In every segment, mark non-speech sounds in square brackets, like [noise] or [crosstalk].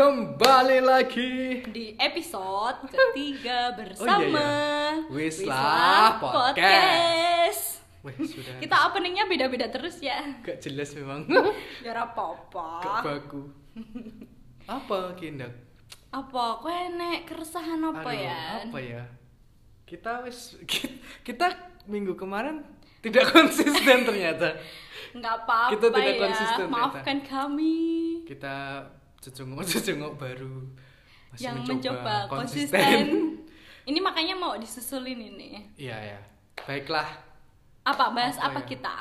Kembali lagi di episode [laughs] ketiga bersama Wislah Podcast. Wih, sudah. Kita openingnya beda-beda terus ya. Gak jelas memang. [laughs] Ya apa-apa. Gak baku. Apa kindak? Apa kowe nek keresahan apa Aduh, ya? Apa ya? Kita wis kita minggu kemarin tidak [laughs] konsisten ternyata. Enggak apa-apa Kita tidak ya. konsisten ternyata. Maafkan kami Kita cecunguk-cecunguk [laughs] baru masih yang mencoba, mencoba konsisten. ini makanya mau disusulin ini. Iya ya. Baiklah. Apa bahas Apa apa, ya? kita?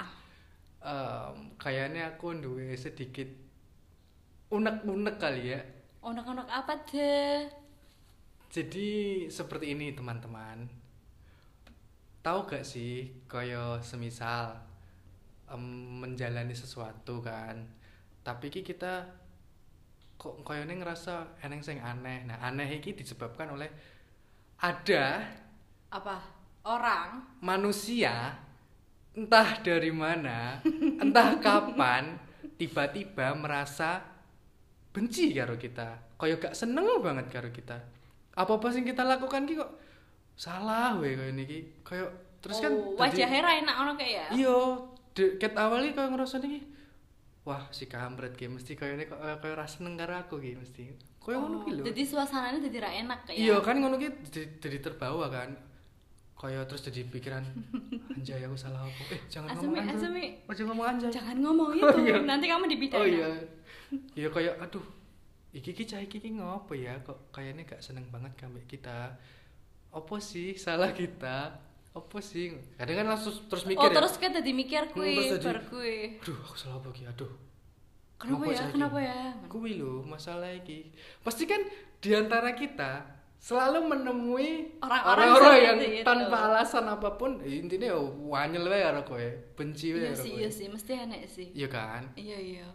Em, kayaknya aku duwe sedikit unek-unek kali ya. Onak-onak apa deh? Jadi seperti ini teman-teman. Tahu gak sih koyo semisal em, menjalani sesuatu kan. Tapi ki kita kok koyone ngerasa eneng sing aneh. Nah, aneh iki disebabkan oleh ada Apa? Orang manusia entah dari mana, [laughs] entah kapan tiba-tiba merasa benci karo kita. Kaya gak seneng banget karo kita. Apa-apa sing kita lakukan ki kok salah weh kaya niki. Kaya terus kan oh, dadi- wajahnya ra enak ono kayak ya. Iya, de- ket awal iki kaya ngerasa niki. Wah, si kampret ki mesti kaya ini kok kaya ra seneng karo aku ki mesti. Kaya ngono ki lho. Oh, Jadi suasananya jadi ra enak kayak. Iya kan ngono jadi- jadi terbawa kan. Kaya terus jadi pikiran [laughs] anjay aku salah apa. Eh jangan Asemi, ngomong anjay. asemi. Ojo ngomong anjay. Jangan ngomong [laughs] itu, Oh, iya. nanti kamu dipidana. Oh iya. Iya kayak aduh. Iki ki cah iki ki ngopo ya kok kayaknya gak seneng banget kambek kita. Apa sih salah kita? Apa sih? Kadang kan langsung terus mikir oh ya. terus kan tadi mikir Hmm, jadi- bar kue. Aduh, aku salah apa ki? Aduh. Kenapa ya? Kenapa ya? Kuwi lho masalah iki. Pasti kan di antara kita selalu menemui Orang-orang yang itu. tanpa alasan apa pun eh, intinya ya wanyel wae karo kowe, benci wae Iya karo sih, kowe. iya sih, mesti enak sih. Iya kan? Iya iya.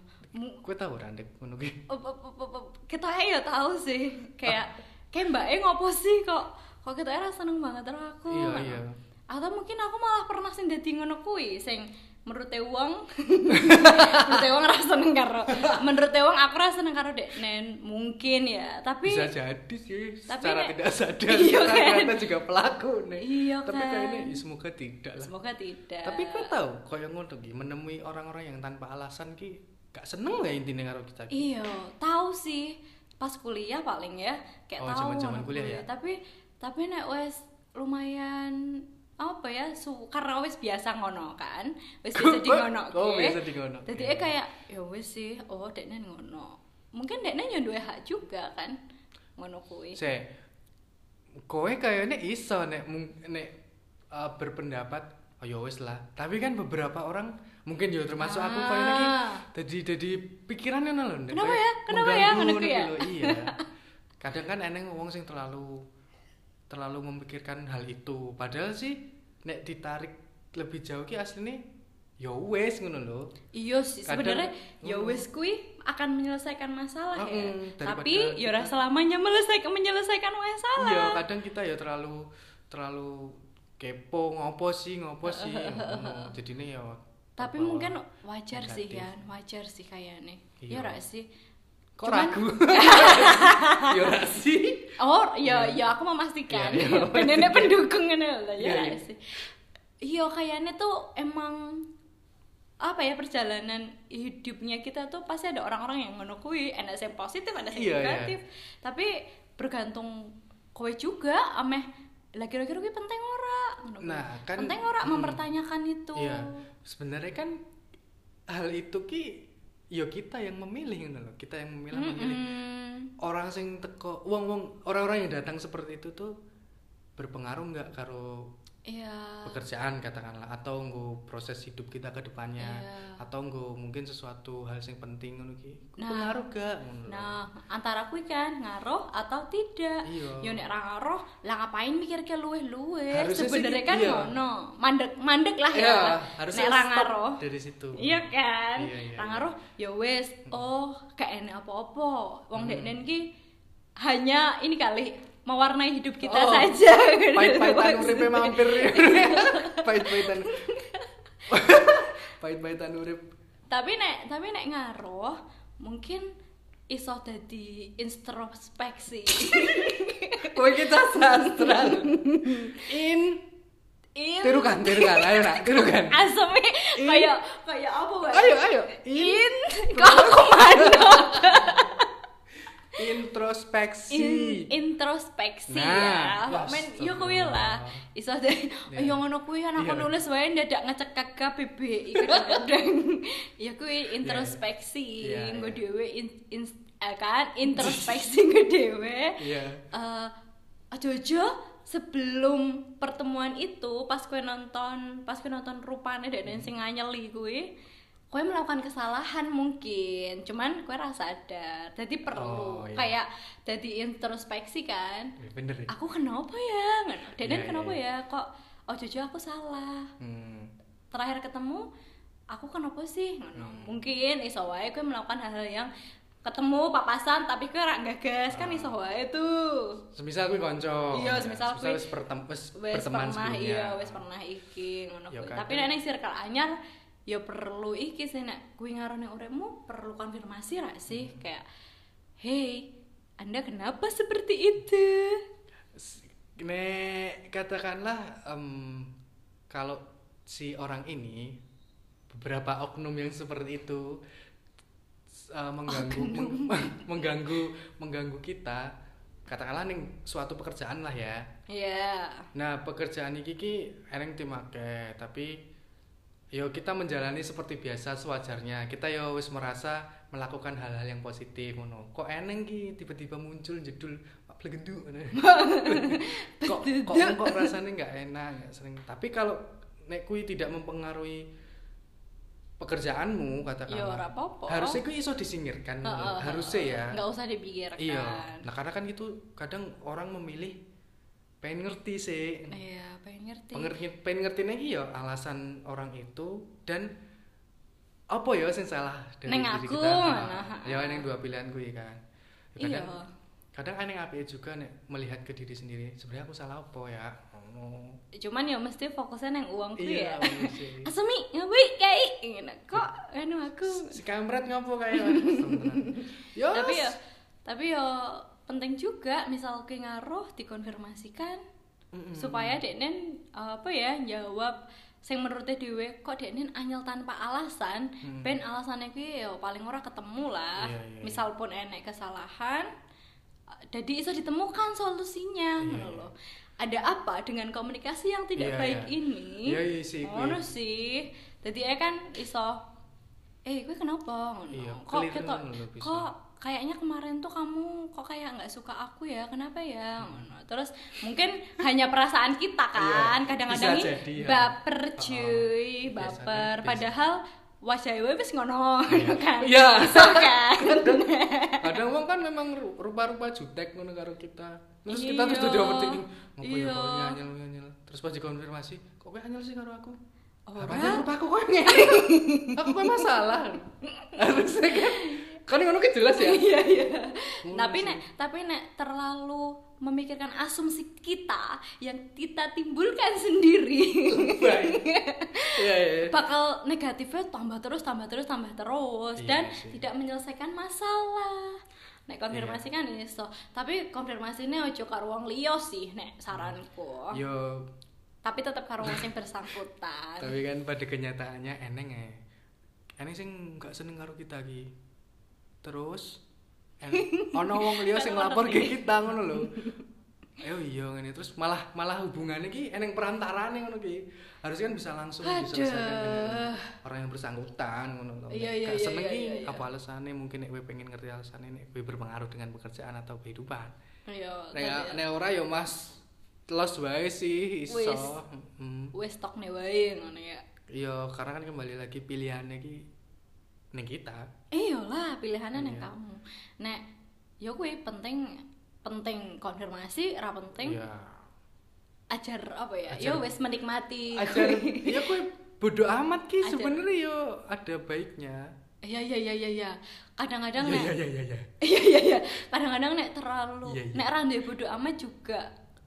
Kowe tau ora ndek ngono ki? Kita ya tahu sih, kayak kayak mbak E ngopo sih kok kok kita era seneng banget karo aku. Iya, ngono. iya. Atau mungkin aku malah pernah sing dadi ngono kuwi sing menurut wong [laughs] menurut wong ra seneng karo menurut wong aku ra seneng karo dek nen mungkin ya tapi Bisa jadi sih tapi secara nek- tidak sadar [laughs] Iya kita kan? ternyata juga pelaku nih. Iya Tapi kan? kayaknya ya, semoga tidak lah. semoga tidak Tapi kau tahu kaya ngono ki menemui orang-orang yang tanpa alasan ki gak seneng ya intinya karo kita. ki? Iya, tahu sih pas kuliah paling ya kayak Oh, tahu zaman-zaman kuliah ya? Tapi tapi nek wes lumayan apa ya su karena wes biasa ngono kan wes [laughs] biasa di ngono Oh, biasa di ngono. jadi Iya. kayak ya wes sih oh deknen ngono mungkin yang dua hak juga kan ngono kuwi Se, kowe kayaknya iso nek nek uh, berpendapat oh ya wis lah. Tapi kan beberapa orang mungkin ya termasuk aku Ah. kayaknya ki jadi jadi pikirannya lho. Nek Kenapa ya? Kenapa ya? Ngono ngono ya? lho, Iya. [laughs] Kadang kan eneng wong sing terlalu terlalu memikirkan hal itu. Padahal sih nek ditarik lebih jauh ki aslinya ya wis ngono lho. Iya sih sebenarnya ya Mm. wes kui akan menyelesaikan masalah ya Mm-mm, daripada tapi ya ora kita- selamanya menyelesaikan menyelesaikan masalah Iya, kadang kita ya terlalu terlalu kepo ngopo sih ngopo sih [laughs] ngono. jadinya ya tapi mungkin wajar sih negatif. ya wajar sih kayaknya Iya. ya sih kok Cuman- ragu [laughs] ya sih oh ya Iya. ya aku memastikan iya. bener [laughs] pendukung ini Iya, ya iya. sih iya kayaknya tuh emang apa ya perjalanan hidupnya kita tuh pasti ada orang-orang yang ngono kuwi ada yang positif ada yang Iya, iya. negatif tapi bergantung kowe juga ameh lah kira-kira kuwi penting ora ngono. Nah, kan- penting ora hmm. mempertanyakan itu iya sebenarnya kan hal itu ki ya kita yang memilih ngono loh kita yang memilih memilih Mm-mm. orang sing teko wong wong orang-orang yang datang seperti itu tuh berpengaruh nggak karo iya pekerjaan katakanlah atau nggo proses hidup kita ke depannya Iya. atau nggo mungkin sesuatu hal yang penting ngono ki Nah. pengaruh gak ngono. Nah, antara kuwi kan ngaruh atau tidak. Iya. Yo nek ra ngaruh, lah ngapain mikir ke luwe-luwe? Sebenarnya gitu, kan iya. ngono. Mandek mandek lah Iya, ya. nek ra ngaruh. dari situ. Iya kan? Iya, iya, ra iya. ngaruh ya wis, oh gak enak apa-apa. Wong Hmm. deknen ki hanya ini kali mewarnai hidup kita Oh, saja. Pahit-pahitan [laughs] uripe Maksudnya. mampir. [laughs] Pahit-pahitan. Pahit-pahitan urip. tapi nek tapi nek ngaruh mungkin iso dadi introspeksi [laughs] Kowe kita sastra. In in tirukan, tirukan. Ayo nak, tirukan. aseme kayak kayak apa Wak? Ayo, ayo. in kok aku mana Introspeksi. in, introspeksi Nah, ya. Men yo kuwi lah. Iso deh. Ya. Yo ngono kuwi kan aku Iya. nulis wae ndadak ngecek KBBI kadang-kadang. [laughs] Ya kuwi introspeksi Iya, nggo iya. dhewe in, in- eh, kan [laughs] introspeksi nggo dhewe. Iya. Eh aja-aja sebelum pertemuan itu pas kue nonton pas kue nonton rupane dan sing nganyeli kue kue melakukan kesalahan mungkin cuman kue rasa sadar jadi perlu Oh, iya. kayak jadi introspeksi kan Ya, Bener ya. aku kenapa ya dan Iya, kenapa iya, ya kok oh jujur aku salah Hmm. terakhir ketemu aku kenapa sih. Hmm. mungkin iso wae kue melakukan hal-hal yang ketemu papasan tapi kue rak gagas kan Ah. iso wae tuh Semisal kuwi kanca. Iya, semisal kuwi wis wis berteman sebelumnya. iya wes pernah iki ngono Ya, kadang- tapi nek ning circle anyar ya perlu iki sih nek kuwi ngarone uripmu perlu konfirmasi ra sih. Hmm. kayak hey anda kenapa seperti itu? Nek katakanlah em, kalau si orang ini beberapa oknum yang seperti itu eh, mengganggu meng- [laughs] mengganggu mengganggu kita katakanlah nih suatu pekerjaan lah ya. Ya nah pekerjaan ini ki eneng timake tapi yo kita menjalani seperti biasa sewajarnya kita yo wis merasa melakukan hal-hal yang positif ngono kok eneng ki tiba-tiba muncul jedul ngono. [laughs] kok kok kok rasanya nggak enak nggak sering tapi kalau nek kui tidak mempengaruhi pekerjaanmu ya katakanlah ora apa-apa harusnya kui iso disingkirkan ngono. Heeh, harusnya ya nggak usah dipikirkan Iya. Nah, karena kan itu kadang orang memilih pengen ngerti sih. iya pengen ngerti Pengerti pengen ngerti iki ya alasan orang itu dan apa ya sing salah dari Neng diri aku, kita. nah, ya neng dua pilihan gue kan. Ya, iya kadang kadang aneh apa juga nek melihat ke diri sendiri. Sebenarnya aku salah apa ya? Oh. cuman ya mesti fokusnya neng uang kuwi ya Iya, sih. [laughs] asemi ngapain kayak ngene kok anu aku Si kamret ngopo kayak [laughs] tapi ya tapi ya penting juga misal ke ngaruh dikonfirmasikan Mm-mm. supaya deknen apa ya jawab sing menurut dhewe kok deknen anyel tanpa alasan Hmm. ben alasannya kuwi ya paling ora ketemu lah Iya, iya, iya. misal pun enek kesalahan jadi iso ditemukan solusinya Iya, ngono iya. loh ada apa dengan komunikasi yang tidak Iya, baik iya. ini Iya, iya sih, kuwi. ngono sih jadi kan iso eh gue kenapa ngono Iya, kok kita kok kayaknya kemarin tuh kamu kok kayak nggak suka aku ya kenapa ya Hmm. Terus mungkin hanya perasaan kita kan Iya, kadang-kadang bisa ini ya. baper Oh, cuy biasanya baper padahal wajah gue wis ngono [laughs] kan Iya. kan kadang wong kan memang ru- rupa-rupa jutek ngono karo kita terus kita terus Iya. jadi overthinking ngopo ya Iya. kok nyanyel nyanyel terus pas dikonfirmasi kok kowe anyel sih karo aku Ora. apa rupa aku kok ngene [laughs] aku kan masalah harusnya kan kan ngono ki jelas ya. [laughs] Iya iya. Ngono tapi sih. nek tapi nek terlalu memikirkan asumsi kita yang kita timbulkan [laughs] sendiri. Baik. iya iya bakal negatifnya tambah terus tambah terus tambah terus. Iya dan sih. tidak menyelesaikan masalah. Nek konfirmasi kan iso. Tapi konfirmasinya ojo karo wong liya sih nek saranku. Yo. Tapi tetap karo wong sing bersangkutan. [laughs] Tapi kan pada kenyataannya eneng ya. Eneng sing nggak seneng karo kita ki terus ono wong liya sing lapor ke kita ngono lho Ayo iya ngene terus malah malah hubungannya ki eneng perantarane ngono ki. Harusnya kan bisa langsung diselesaikan dengan Aduh. orang yang bersangkutan ngono lho. Iya, iya, iya, seneng iya, ki iya, iya. apa alasannya mungkin nek kowe pengen ngerti alasannya nek kowe berpengaruh dengan pekerjaan atau kehidupan. Iya, Nek tadi- nek ora ya Mas los wae sih iso. Wis. Mm. wis tok wae ngono ya Iya, karena kan kembali lagi pilihannya ki ning kita. iya lah pilihannya nang Iya. kamu nek ya kuwi penting penting konfirmasi ra penting Iya. ajar apa ya Ajar- ya wis menikmati Ajar ya kowe bodoh amat ki sebenarnya yo ada baiknya. iya iya iya iya iya kadang-kadang Iya nek iya iya iya. iya. [laughs] iya iya iya kadang-kadang nek terlalu Iya, iya. nek randai bodoh amat juga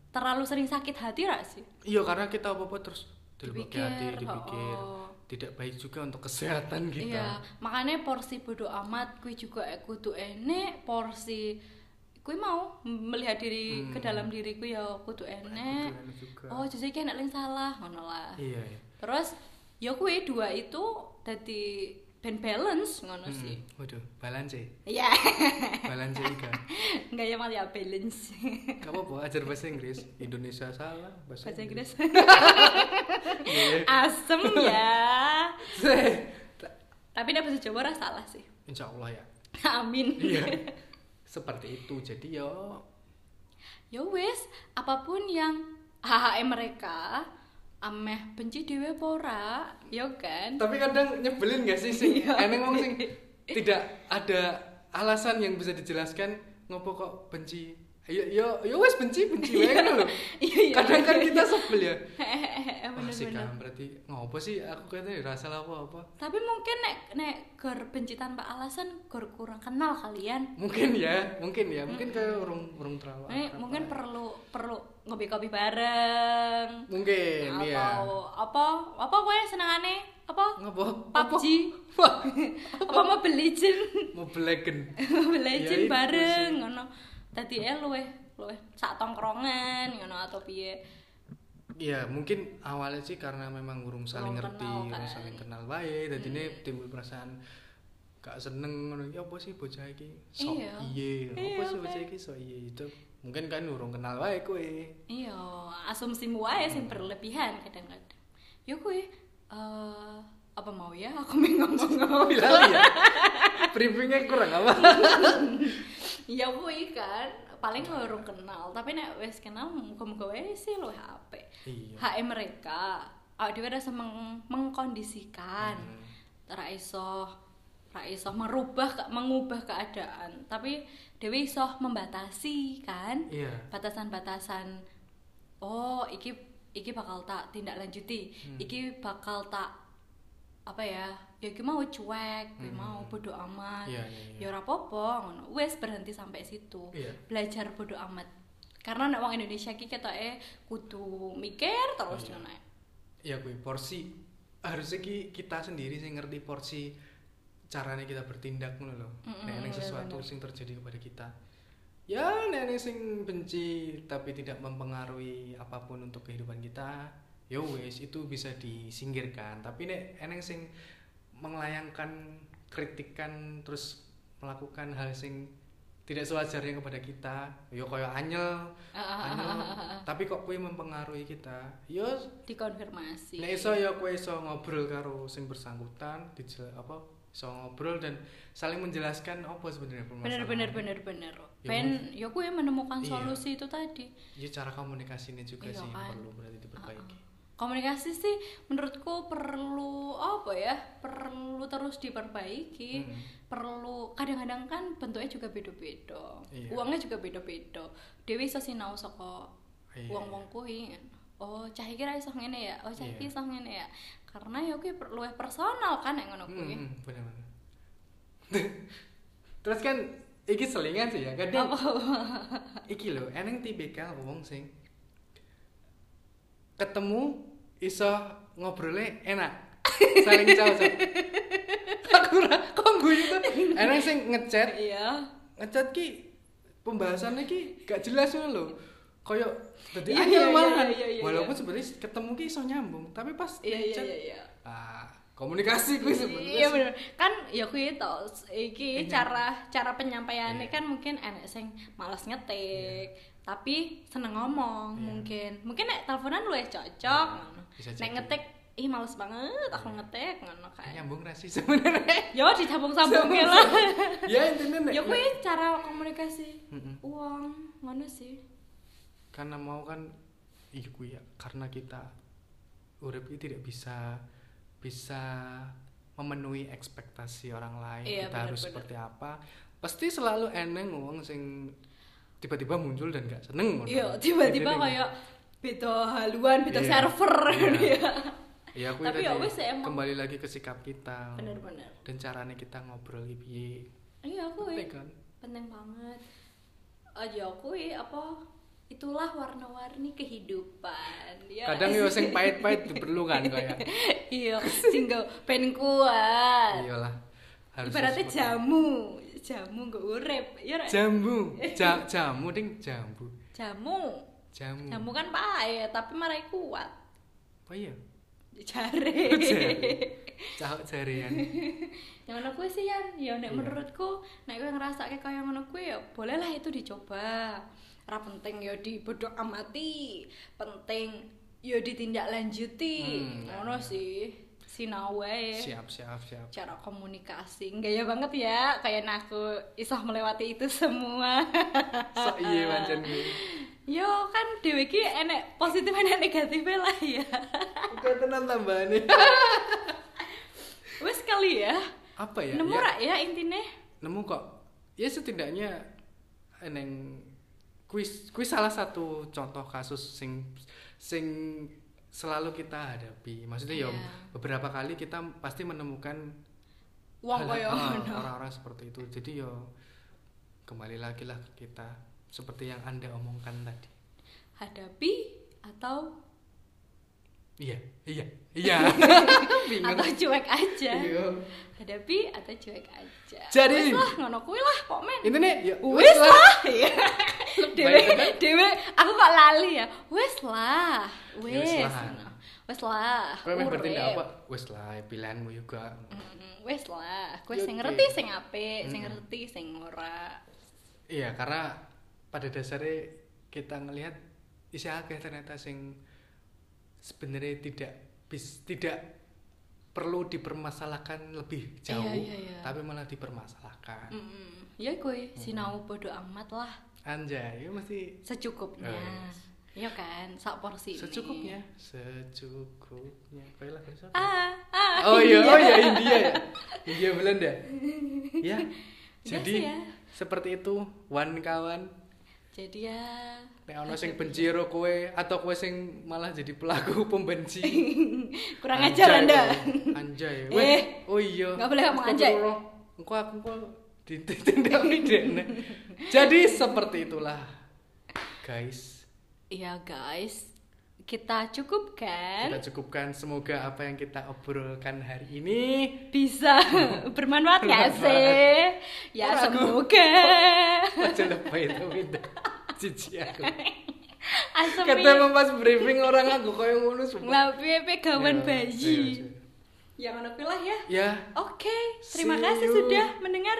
terlalu sering sakit hati ra sih Iya karena kita apa-apa terus dipikir hati, dipikir. oh, tidak baik juga untuk kesehatan kita Iya, makanya porsi bodo amat kui juga kudu enek, porsi kui mau melihat diri Hmm. ke dalam diriku ya kudu enek. Kudu enek. Oh, jadi kayak yang salah ngono lah. iya iya Terus ya kui dua itu jadi ben balance ngono Hmm, sih. waduh balance Iya. balance ika Enggak ya malah ya balance. gak apa-apa ajar bahasa Inggris Indonesia salah bahasa, Bahasa Inggris. Iya. Asem ya. Ta- [laughs] Tapi nek bahasa Jawa salah sih. Insya Allah ya Amin. iya seperti itu jadi yo ya wis apa pun yang HHM mereka ameh benci dhewe apa ora? Ya kan? Tapi kadang nyebelin gak sih sing Iya. eneng wong sing [laughs] tidak ada alasan yang bisa dijelaskan ngopo kok benci? Yo yo yo wes benci benci wae ngono lho. [laughs] Iya, iya. kadang kan kita sebel ya [laughs] Hehehe, wah sih bener-bener kan berarti ngopo sih? Aku katanya rasa apa apa tapi mungkin nek nek gor benci tanpa alasan gor kurang kenal kalian mungkin ya mungkin ya. Mungkin kayak urung urung terlalu eh mungkin perlu perlu ngopi kopi bareng. Mungkin atau ya apa? Apa gue senengane? Apa? Ngopo? PUBG wah [laughs] apa? Mobile Legend [laughs] Mobile Legend [laughs] Mobile Ya Legend bareng ngono. Dadi eh luweh luweh sak tongkrongan ngono atau piye Iya, mungkin awalnya sih karena memang urung saling Urung ngerti, kenal, urung kan. saling kenal wae, dan ini timbul perasaan gak seneng ngono. Ya apa sih bocah iki sok Iya. iye, apa Iya, sih kan. bocah iki sok iye itu. Mungkin kan urung kenal wae kowe. iya asumsimu wae sing berlebihan kadang-kadang ya kuwi eh apa mau ya aku mau ngomong Bilang ya. Briefingnya kurang apa? [laughs] ya kuwi kan paling urung kenal tapi nek wis kenal muga-muga wae sih luwih apik Iya. HM mereka awake dhewe rasa meng- mengkondisikan Hmm. ora iso ora iso merubah mengubah keadaan tapi dewe iso membatasi kan Iya. batasan-batasan oh iki iki bakal tak tindak lanjuti Hmm. iki bakal tak apa ya ya iki mau cuek iki mau bodo amat Hmm. Iya, iya, iya. ya ora ngono wes berhenti sampai situ Iya. belajar bodo amat karena nek wong Indonesia ki ketoke kudu mikir terus Iya. ngono Ya kuwi porsi harusnya ki kita sendiri sih ngerti porsi caranya kita bertindak ngono loh. Ana bener-bener. sesuatu sing terjadi kepada kita. Ya nek ana sing benci tapi tidak mempengaruhi apa pun untuk kehidupan kita, ya wes itu bisa disingkirkan. Tapi nek eneng sing melayangkan kritikan terus melakukan hal sing tidak sewajarnya kepada kita, ya kaya anyel, anyel, tapi kok kuwi mempengaruhi kita. Ya dikonfirmasi Nek iso ya kowe iso ngobrol karo sing bersangkutan, dijel apa iso ngobrol dan saling menjelaskan apa sebenarnya bener permasalahan. bener bener bener Ya, ben ya gue menemukan Iya. solusi itu tadi Ya cara komunikasinya juga Iya sih kan. perlu berarti diperbaiki. Komunikasi sih menurutku perlu apa ya perlu terus diperbaiki Mm. perlu kadang-kadang kan bentuknya juga beda-beda Iya. uangnya juga beda-beda dewi iso sinau saka Iya. wong-wong kuwi oh cah iki ra iso ngene ya oh cah iki Iya. iso ngene ya karena ya kuwi luwih personal kan nek ngono kuwi Hmm, bener bener. [laughs] Terus kan iki selingan sih ya, kadang iki lho, eneng tipikal wong sing ketemu iso ngobrolnya enak. Saling cocok. [laughs] Aku ora kok guyu tuh. Eneng sing ngechat iya ngechat ki pembahasannya ki gak jelas ngono lho. Kayak dadi Iya, angel iya, malahan. iya, iya, Walaupun iya. sebenarnya ketemu ki iso nyambung, tapi pas iya iya ngechat, iya iya ah, komunikasi kuwi sebenarnya. Iya sih. bener. Kan ya kuwi to iki cara cara penyampaiannya Iya. kan mungkin enek sing males ngetik, tapi seneng ngomong Iya. mungkin. Mungkin nek teleponan lu cocok Iya, ngono. bisa Nek ngetik ih males banget aku Iya. ngetik ngono kayak. nyambung rasi [laughs] sebenarnya. Yo disambung-sambung lah. ya intinya nek ya kuwi cara komunikasi. Mm-mm. Uang ngono sih. karena mau kan iya kuwi ya karena kita urip ini tidak bisa bisa memenuhi ekspektasi orang lain Iya, kita harus bener-bener. seperti apa pasti selalu eneng wong sing tiba-tiba muncul dan gak seneng. Iya, tiba-tiba kayak beda haluan, beda Iya. server Iya. [laughs] ya. ya kuwi Tapi ya ya, emang. kembali lagi ke sikap kita Bener-bener. dan caranya kita ngobrol piye Iya, kuwi. Penting kan penting banget aja kuwi apa itulah warna-warni kehidupan ya kadang yo sing pahit-pahit diperlukan [laughs] kayak iya single pen kuat iyalah harus ibaratnya jamu jamu gak urep ya Rek? jambu [laughs] ja, jamu ding jambu jamu. Jamu. Jamu kan pahit tapi marai kuat. Oh iya? Jare. Cahok jarian yang ngono kuwi sih Yan. Ya nek Iya. menurutku nek kowe ngrasake kaya ngono kuwi ya bolehlah itu dicoba. Ora penting ya dibodok amati penting ya ditindaklanjuti Hmm. ngono sih sinau wae siap siap siap. Cara komunikasi gaya banget ya. Kayak aku isah melewati itu semua. [laughs] Sok iya kuwi yo kan dewe ki enek positif enek negatif lah ya oke tenan tambahane. [laughs] Wes kali ya. Apa ya? Nemu ya, ya intine? Nemu kok. Ya setidaknya eneng kuis kuis salah satu contoh kasus sing sing selalu kita hadapi. Maksudnya ya Iya. beberapa kali kita pasti menemukan wong ah, [laughs] orang-orang seperti itu. Jadi yo kembali lagi lah kita seperti yang anda omongkan tadi. Hadapi atau iya iya iya. [laughs] Atau cuek aja. Iya. hadapi atau cuek aja. Jadi- wes lah ngono kuwi lah kok men. Ini nih ya wes lah. Iya. [laughs] dewe dewe aku kok lali ya. Wes lah Ya, wes wes. lah. Kowe meh bertindak apa? Wes lah pilihanmu juga. Mm, wes lah. Kowe Ya, sing ngerti sing apik sing ngerti sing ora. Iya, karena pada dasarnya kita ngelihat isi akeh ternyata sing sebenarnya tidak bis tidak perlu dipermasalahkan lebih jauh, Iya, iya, iya. tapi malah dipermasalahkan. Mm-mm. ya kowe sinau bodo amat lah Anjay, itu mesti secukupnya Oh, yes. Iya kan, sak porsi ini. secukupnya, secukupnya. Kowe lah siapa? Ah, ah. Oh iya, oh iya India ya. India Belanda. [laughs] Ya. Jadi ya. seperti itu, wan kawan. Jadi ya Nek ono sing benci karo kowe atau kowe sing malah jadi pelaku [laughs] pembenci. [laughs] kurang ajar Anjay, Anda. kowe. Anjay. Eh, Weh, oh iya. nggak boleh ngomong anjay. Engko aku kok ditindak pidana. [laughs] Jadi seperti itulah. Guys, Iya guys, kita cukupkan kita cukupkan semoga apa yang kita obrolkan hari ini bisa bermanfaat ya Bermanfaat. sih? Ya semoga. aja lebay itu cici aku. [laughs] Asem Kata emang pas briefing orang aku kayak ngono sumpah. Lah piye gawan Ya, bayi. iya, iya. Yang ngono lah ya. Ya, Oke, terima See kasih you. sudah mendengar